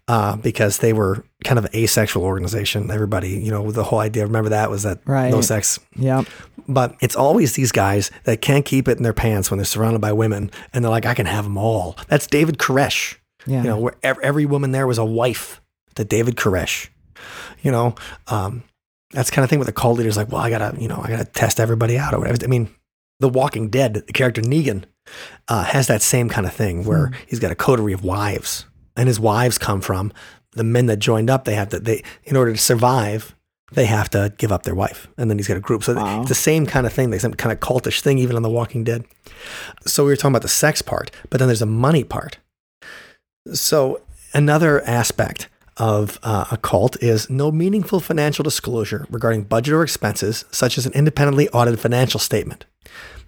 uh, because they were kind of an asexual organization. Everybody, you know, the whole idea, remember that was that right. no sex. Yeah. But it's always these guys that can't keep it in their pants when they're surrounded by women, and they're like, I can have them all. That's David Koresh. Yeah. You know, where every woman there was a wife to David Koresh. You know, um, that's kind of thing with the cult leaders. Like, well, I gotta, you know, I gotta test everybody out or whatever. I mean, The Walking Dead, the character Negan, uh, has that same kind of thing where he's got a coterie of wives, and his wives come from the men that joined up. They have to, they, in order to survive, they have to give up their wife, and then he's got a group. So Wow. it's the same kind of thing, the same kind of cultish thing, even on The Walking Dead. So we were talking about the sex part, but then there's a money part. So another aspect of uh, a cult is no meaningful financial disclosure regarding budget or expenses, such as an independently audited financial statement.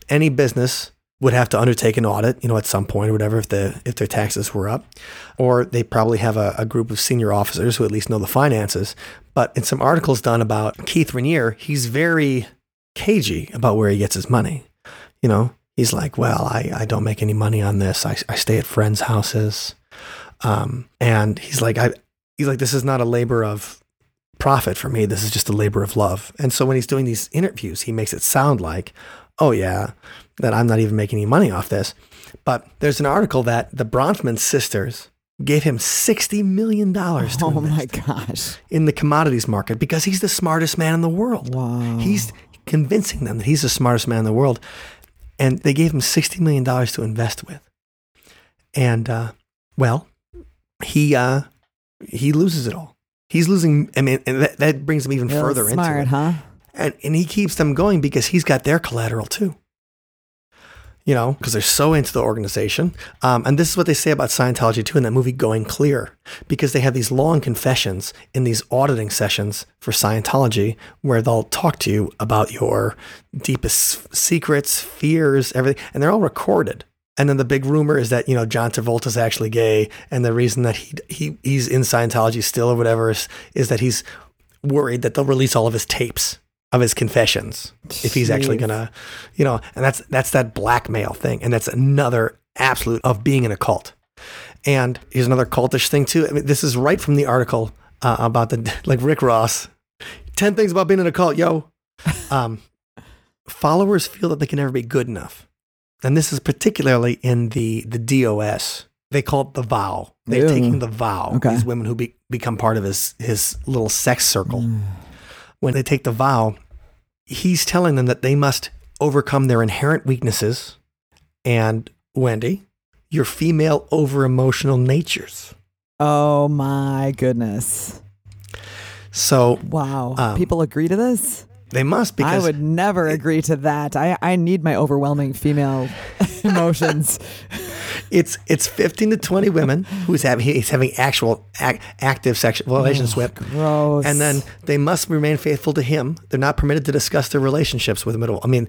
Any business would have to undertake an audit, you know, at some point or whatever, if the if their taxes were up, or they probably have a, a group of senior officers who at least know the finances. But in some articles done about Keith Raniere, he's very cagey about where he gets his money. You know, he's like, well, I, I don't make any money on this. I, I stay at friends' houses. Um, and he's like, I, he's like, this is not a labor of profit for me. This is just a labor of love. And so when he's doing these interviews, he makes it sound like, oh yeah, that I'm not even making any money off this. But there's an article that the Bronfman sisters gave him $60 million to Oh invest my gosh. in the commodities market because he's the smartest man in the world. Wow. He's convincing them that he's the smartest man in the world. And they gave him $60 million to invest with. And, uh, well, he, uh, he loses it all. He's losing. I mean, and that, that brings him even Real further smart, into it. huh? And, and he keeps them going because he's got their collateral too. You know, because they're so into the organization. Um, and this is what they say about Scientology too in that movie Going Clear, because they have these long confessions in these auditing sessions for Scientology where they'll talk to you about your deepest secrets, fears, everything. And they're all recorded. And then the big rumor is that you know John Travolta's actually gay, and the reason that he he he's in Scientology still or whatever is, is that he's worried that they'll release all of his tapes of his confessions if he's actually gonna, you know, and that's that's that blackmail thing, and that's another absolute of being in a cult. And here's another cultish thing too. I mean, this is right from the article uh, about the like Rick Ross, ten things about being in a cult, yo. Um, followers feel that they can never be good enough, and this is particularly in the the DOS. They call it the vow. They're Ew. taking the vow. Okay. These women who be, become part of his his little sex circle. When they take the vow, he's telling them that they must overcome their inherent weaknesses and Wendy, your female over emotional natures. Oh my goodness. So Wow. Um, People agree to this? They must because I would never agree to that. I, I need my overwhelming female emotions. it's it's 15 to 20 women who's having he's having actual ac- active sexual relations with. Gross. And then they must remain faithful to him. They're not permitted to discuss their relationships with him at all. I mean,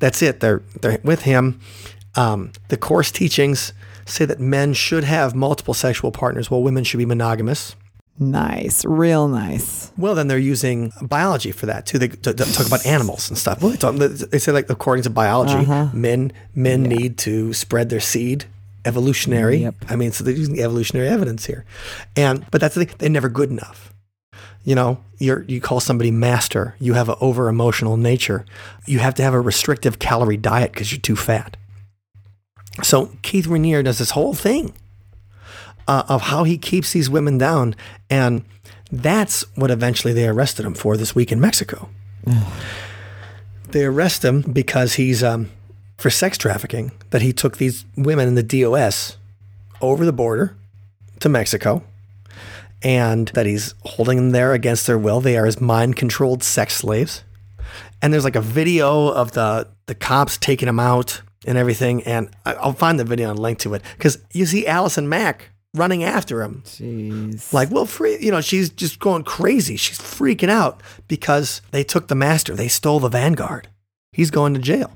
that's it. They're they're with him. Um, the course teachings say that men should have multiple sexual partners, while women should be monogamous. Nice. Real nice. Well, then they're using biology for that too. They to, to talk about animals and stuff. Well, they, talk, they say like according to biology, Uh-huh. men men need to spread their seed. Evolutionary. Yep. I mean, so they're using evolutionary evidence here, and but that's the thing. They're never good enough. You know, you're you call somebody master. You have an over emotional nature. You have to have a restrictive calorie diet because you're too fat. So Keith Raniere does this whole thing uh, of how he keeps these women down, and that's what eventually they arrested him for this week in Mexico. they arrest him because he's um, for sex trafficking. That he took these women in the DOS over the border to Mexico, and that he's holding them there against their will. They are his mind-controlled sex slaves. And there's like a video of the the cops taking him out and everything. And I'll find the video and link to it because you see Allison Mack running after him Jeez. like, well, free, you know, she's just going crazy. She's freaking out because they took the master. They stole the Vanguard. He's going to jail.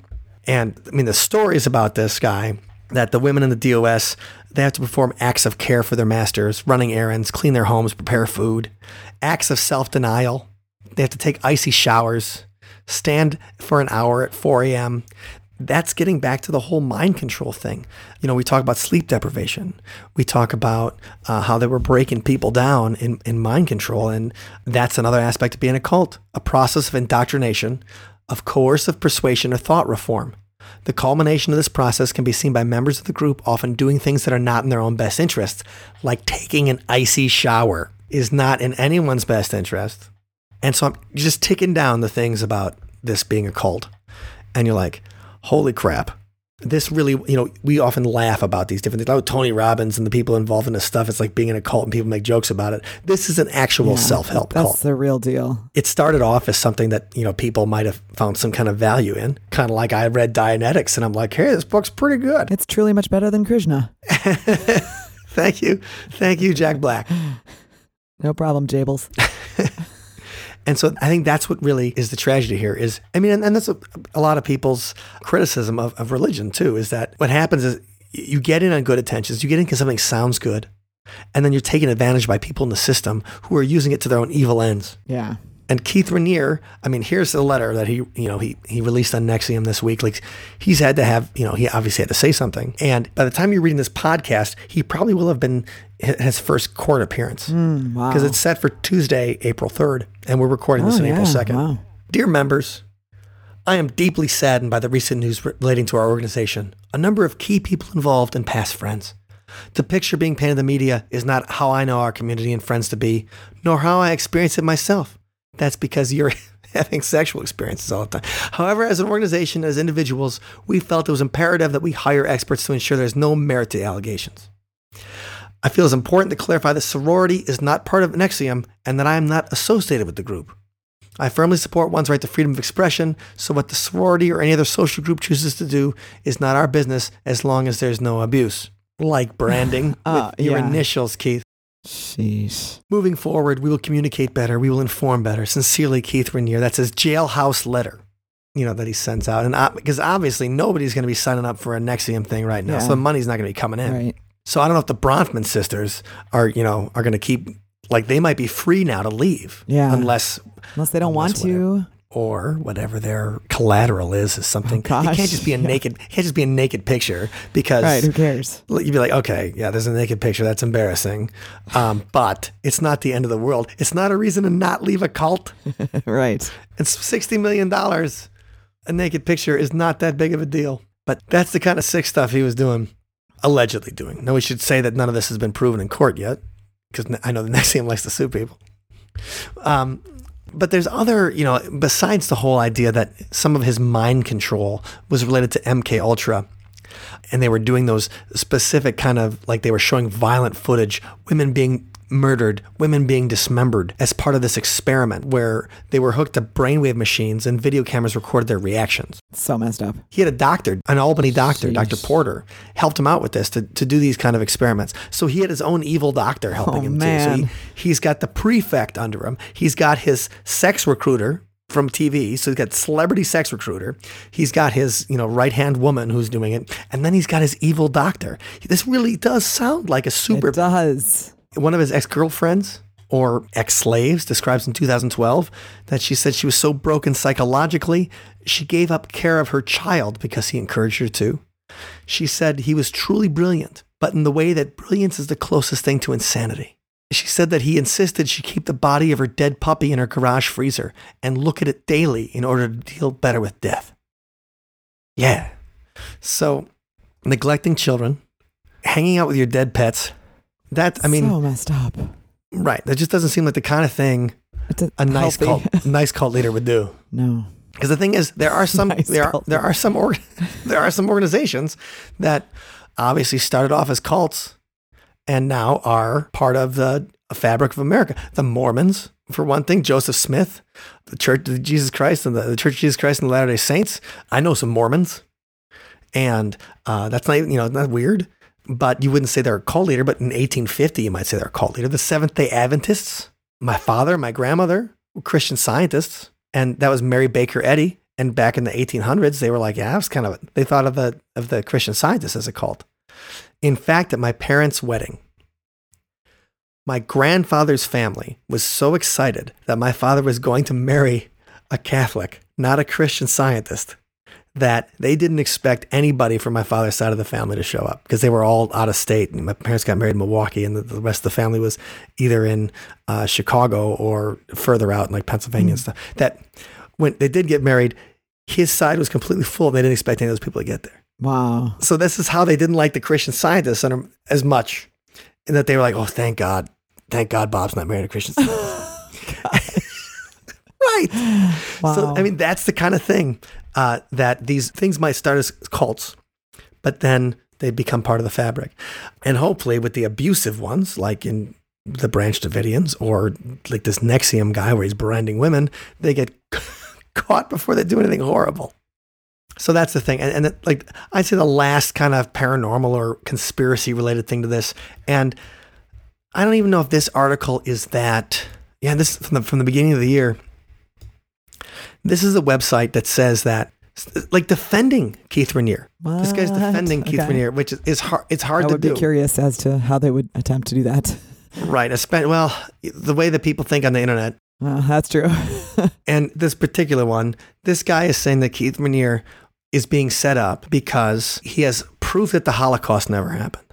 And I mean, the stories about this guy that the women in the DOS, they have to perform acts of care for their masters, running errands, clean their homes, prepare food, acts of self denial. They have to take icy showers, stand for an hour at 4 a.m. That's getting back to the whole mind control thing. You know, we talk about sleep deprivation. We talk about uh, how they were breaking people down in, in mind control. And that's another aspect of being a cult a process of indoctrination, of coercive persuasion or thought reform. The culmination of this process can be seen by members of the group often doing things that are not in their own best interests, like taking an icy shower is not in anyone's best interest. And so I'm just ticking down the things about this being a cult. And you're like, holy crap. This really, you know, we often laugh about these different things. Like oh, Tony Robbins and the people involved in this stuff. It's like being in a cult and people make jokes about it. This is an actual Yeah, self help cult. That's the real deal. it started off as something that you know people might have found some kind of value in kind of like i read dianetics and i'm like hey this book's pretty good It's truly much better than Krishna. thank you thank you jack black No problem, Jables. and so i think that's what really is the tragedy here is i mean and, and that's a, a lot of people's criticism of, of religion too is that what happens is you get in on good intentions you get in because something sounds good and then you're taken advantage by people in the system who are using it to their own evil ends Yeah. And Keith Raniere, I mean, here's the letter that he, you know, he he released on NXIVM this week. Like, he's had to have, you know, he obviously had to say something. And by the time you're reading this podcast, he probably will have been his first court appearance Mm, wow. because it's set for Tuesday, April 3rd, and we're recording this Oh, on April 2nd. Wow. Dear members, I am deeply saddened by the recent news relating to our organization. A number of key people involved and past friends. The picture being painted in the media is not how I know our community and friends to be, nor how I experience it myself. That's because you're having sexual experiences all the time. However, as an organization, as individuals, we felt it was imperative that we hire experts to ensure there's no merit to the allegations. I feel it's important to clarify that sorority is not part of NXIVM and that I am not associated with the group. I firmly support one's right to freedom of expression, so what the sorority or any other social group chooses to do is not our business as long as there's no abuse. Like branding Uh, with your yeah. initials, Keith. Sheesh. Moving forward, we will communicate better, we will inform better. Sincerely, Keith Raniere. That's his jailhouse letter. you know, that he sends out. And uh, because obviously nobody's going to be signing up for a NXIVM thing right now. Yeah. So the money's not going to be coming in. Right. So I don't know if the Bronfman sisters are, you know, are going to keep, like, they might be free now to leave. Yeah. Unless, Unless they don't want Unless to. Or whatever their collateral is, is something. Oh, it can't just be a naked, it can't just be a naked picture because Right. Who cares? you'd be like, okay, yeah, there's a naked picture. That's embarrassing. Um, but it's not the end of the world. It's not a reason to not leave a cult. right. It's $60 million. A naked picture is not that big of a deal. But that's the kind of sick stuff he was doing, allegedly doing. Now, we should say that none of this has been proven in court yet, because I know the NXIVM likes to sue people. Um, but there's other, you know, besides the whole idea that some of his mind control was related to MK Ultra, and they were doing those specific kind of like they were showing violent footage, women being murdered, women being dismembered as part of this experiment where they were hooked to brainwave machines and video cameras recorded their reactions. So messed up. He had a doctor, an Albany doctor, Dr. Porter, helped him out with this to, to do these kind of experiments. So he had his own evil doctor helping Oh, him too. So he, man. he's got the prefect under him. He's got his sex recruiter from TV. So he's got celebrity sex recruiter. He's got his, you know, right hand woman who's doing it. And then he's got his evil doctor. This really does sound like a super It does. One of his ex girlfriends or ex slaves describes in 2012 that she said she was so broken psychologically, she gave up care of her child because he encouraged her to. She said he was truly brilliant, but in the way that brilliance is the closest thing to insanity. She said that he insisted she keep the body of her dead puppy in her garage freezer and look at it daily in order to deal better with death. Yeah. So, neglecting children, hanging out with your dead pets, that, I mean, so messed up. Right. That just doesn't seem like the kind of thing a, a nice healthy- cult nice cult leader would do. no. Because the thing is, there are some Nice there are there are some org- there are some organizations that obviously started off as cults and now are part of the fabric of America. The Mormons, for one thing, Joseph Smith, the Church of Jesus Christ and the, the Church of Jesus Christ and the Latter Day Saints. I know some Mormons, and uh, that's not you know not weird. But you wouldn't say they're a cult leader. But in 1850, you might say they're a cult leader. The Seventh Day Adventists. My father, my grandmother were Christian scientists, and that was Mary Baker Eddy. And back in the 1800s, they were like, yeah, it was kind of. They thought of the of the Christian scientists as a cult. In fact, at my parents' wedding, my grandfather's family was so excited that my father was going to marry a Catholic, not a Christian scientist, that they didn't expect anybody from my father's side of the family to show up because they were all out of state. And my parents got married in Milwaukee, and the, the rest of the family was either in uh, Chicago or further out in like Pennsylvania and stuff. That when they did get married, his side was completely full. and They didn't expect any of those people to get there. Wow. So this is how they didn't like the Christian scientists as much, and that they were like, "Oh, thank God, thank God, Bob's not married to a Christian." scientist." right. Wow. So I mean, that's the kind of thing uh, that these things might start as cults, but then they become part of the fabric, and hopefully, with the abusive ones, like in the Branch Davidians or like this NXIVM guy where he's branding women, they get caught before they do anything horrible. So that's the thing. And, and it, like, I'd say the last kind of paranormal or conspiracy related thing to this. And I don't even know if this article is that. Yeah, this from the, from the beginning of the year. This is a website that says that, like, defending Keith Raniere. This guy's What? defending Keith Okay. Raniere, which is, is hard. It's hard I to would do. be curious as to how they would attempt to do that. Right. Spent, well, the way that people think on the internet. Uh, that's true. And this particular one, this guy is saying that Keith Raniere is being set up because he has proof that the Holocaust never happened.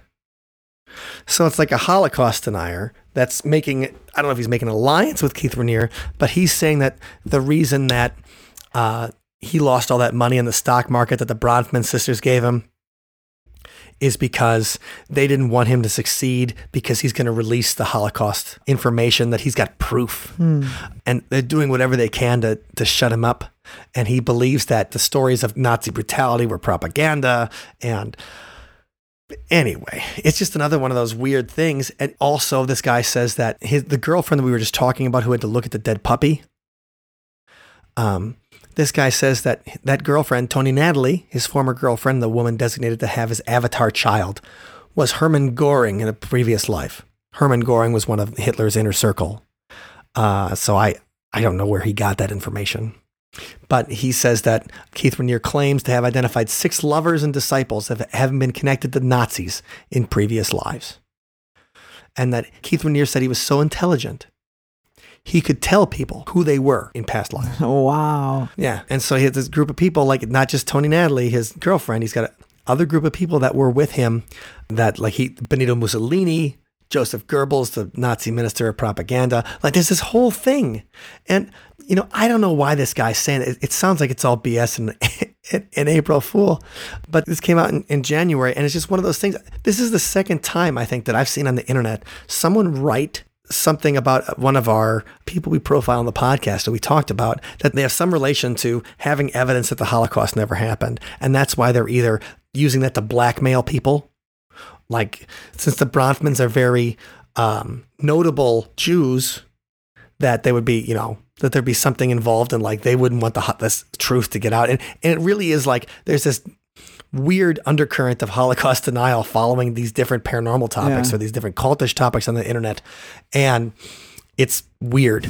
So it's like a Holocaust denier that's making, I don't know if he's making an alliance with Keith Raniere, but he's saying that the reason that uh, he lost all that money in the stock market that the Bronfman sisters gave him is because they didn't want him to succeed because he's going to release the Holocaust information that he's got proof. And they're doing whatever they can to, to shut him up. And he believes that the stories of Nazi brutality were propaganda. And anyway, it's just another one of those weird things. And also, this guy says that his, the girlfriend that we were just talking about who had to look at the dead puppy, um, this guy says that that girlfriend, Toni Natalie, his former girlfriend, the woman designated to have his avatar child, was Hermann Goring in a previous life. Hermann Goring was one of Hitler's inner circle. Uh, so I, I don't know where he got that information. But he says that Keith Raniere claims to have identified six lovers and disciples that haven't been connected to Nazis in previous lives. And that Keith Raniere said he was so intelligent, he could tell people who they were in past lives. Wow. Yeah. And so he has this group of people, like not just Toni Natalie, his girlfriend, he's got a other group of people that were with him that like he Benito Mussolini, Joseph Goebbels, the Nazi minister of propaganda. Like there's this whole thing. And you know, I don't know why this guy's saying it. It sounds like it's all BS and an April Fool, but this came out in, in January, and it's just one of those things. This is the second time I think that I've seen on the internet someone write something about one of our people we profile on the podcast that we talked about that they have some relation to having evidence that the Holocaust never happened. And that's why they're either using that to blackmail people. Like, since the Bronfmans are very um, notable Jews, that they would be, you know, that there'd be something involved in like they wouldn't want the this truth to get out. And, and it really is like there's this weird undercurrent of Holocaust denial following these different paranormal topics Yeah. or these different cultish topics on the internet. And it's weird.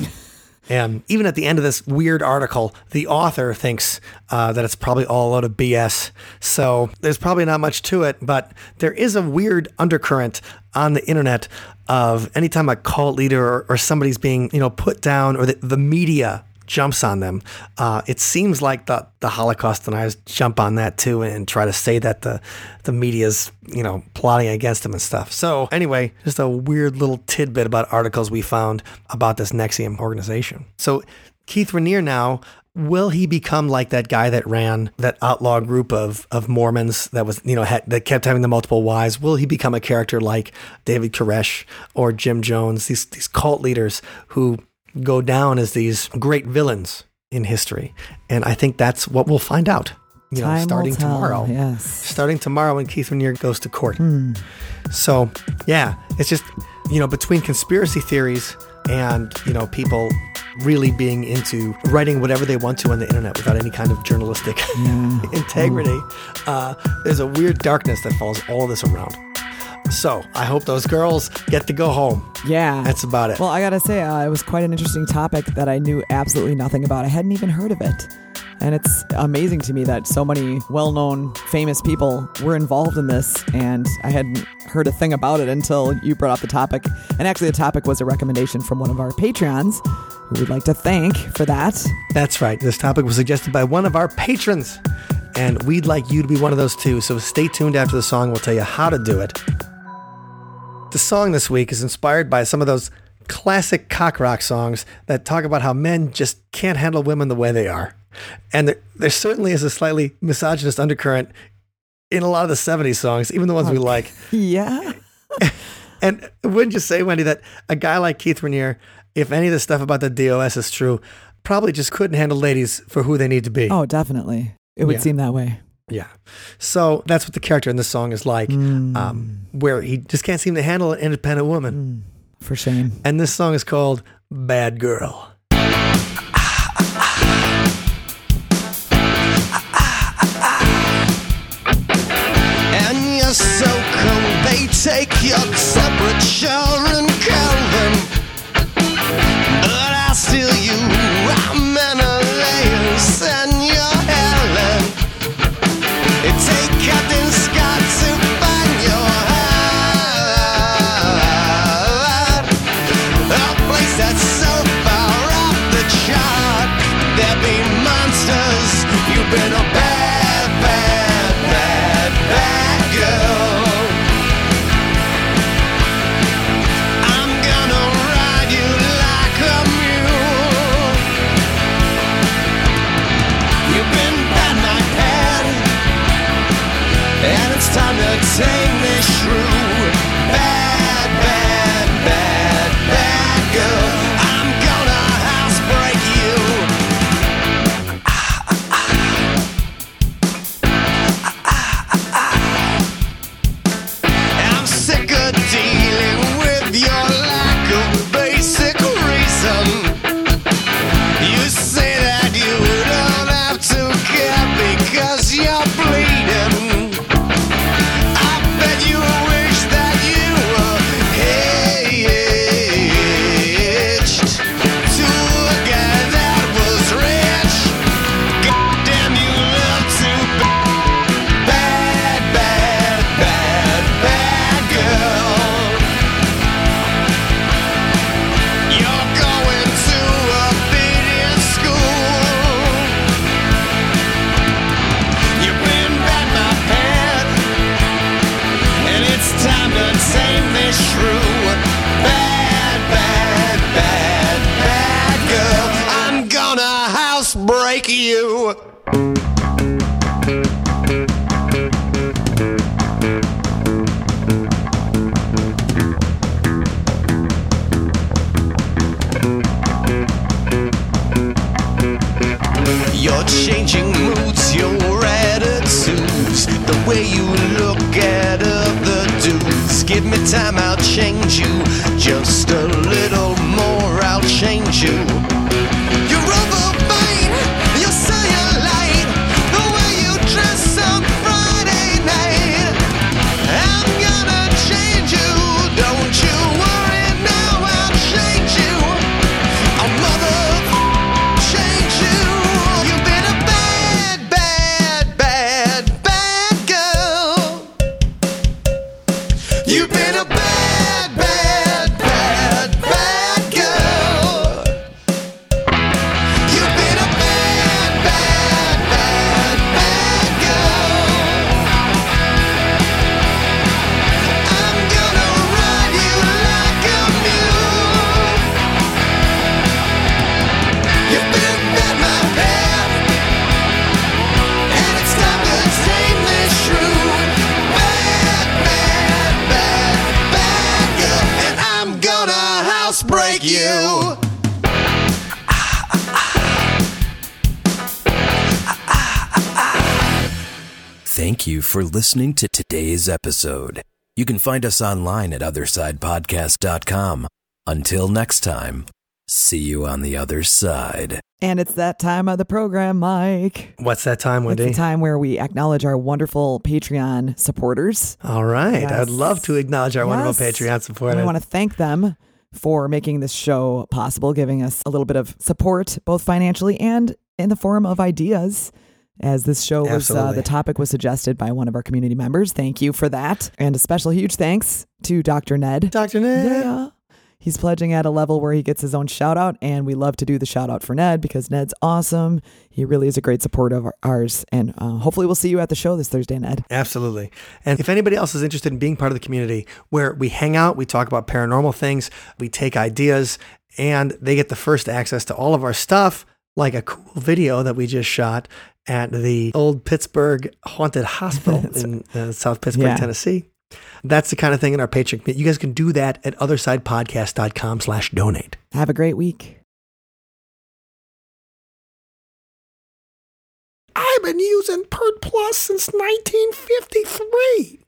And even at the end of this weird article, the author thinks uh, that it's probably all a of BS. So there's probably not much to it, but there is a weird undercurrent on the internet of anytime a cult leader or, or somebody's being, you know, put down or the, the media jumps on them. Uh, it seems like the, the Holocaust deniers jump on that too and try to say that the the media's you know plotting against them and stuff. So anyway, just a weird little tidbit about articles we found about this NXIVM organization. So Keith Raniere now. Will he become like that guy that ran that outlaw group of, of Mormons that was, you know, had, that kept having the multiple wives? Will he become a character like David Koresh or Jim Jones, these, these cult leaders who go down as these great villains in history. And I think that's what we'll find out. You know, Time starting tell, tomorrow. yes. Starting tomorrow when Keith Raniere goes to court. Hmm. So yeah, it's just you know, between conspiracy theories and, you know, people really being into writing whatever they want to on the internet without any kind of journalistic integrity, uh, there's a weird darkness that follows all this around. So I hope those girls get to go home. Yeah. That's about it. Well, I got to say, uh, it was quite an interesting topic that I knew absolutely nothing about. I hadn't even heard of it. And it's amazing to me that so many well known, famous people were involved in this, and I hadn't heard a thing about it until you brought up the topic. And actually, the topic was a recommendation from one of our Patreons, who we'd like to thank for that. That's right. This topic was suggested by one of our patrons, and we'd like you to be one of those too. So stay tuned after the song. We'll tell you how to do it. The song this week is inspired by some of those classic cock rock songs that talk about how men just can't handle women the way they are. And there, there certainly is a slightly misogynist undercurrent in a lot of the 70s songs, even the ones we like. Yeah. And wouldn't you say, Wendy, that a guy like Keith Raniere, if any of the stuff about the DOS is true, probably just couldn't handle ladies for who they need to be? Oh, definitely. It would Yeah. seem that way. Yeah. So that's what the character in this song is like, um, where he just can't seem to handle an independent woman. For shame. And this song is called Bad Girl. And you're so cold, they take your separate children, kill them. But I steal you, You've for listening to today's episode. You can find us online at othersidepodcast.com. Until next time, see you on the other side. And it's that time of the program, Mike. What's that time, It's Wendy? the time where we acknowledge our wonderful Patreon supporters. All right. Yes. I'd love to acknowledge our wonderful Yes. Patreon And supporters. I want to thank them for making this show possible, giving us a little bit of support, both financially and in the form of ideas. As this show was, uh, the topic was suggested by one of our community members. Thank you for that. And a special huge thanks to Dr. Ned. Dr. Ned. Yeah. He's pledging at a level where he gets his own shout out, and we love to do the shout out for Ned because Ned's awesome. He really is a great supporter of ours, and uh, hopefully, we'll see you at the show this Thursday, Ned. Absolutely. And if anybody else is interested in being part of the community where we hang out, we talk about paranormal things, we take ideas, and they get the first access to all of our stuff, like a cool video that we just shot at the old Pittsburgh Haunted Hospital in uh, South Pittsburgh, Yeah. Tennessee. That's the kind of thing in our Patreon community. You guys can do that at othersidepodcast.com slash donate. Have a great week. I've been using Pert Plus since 1953.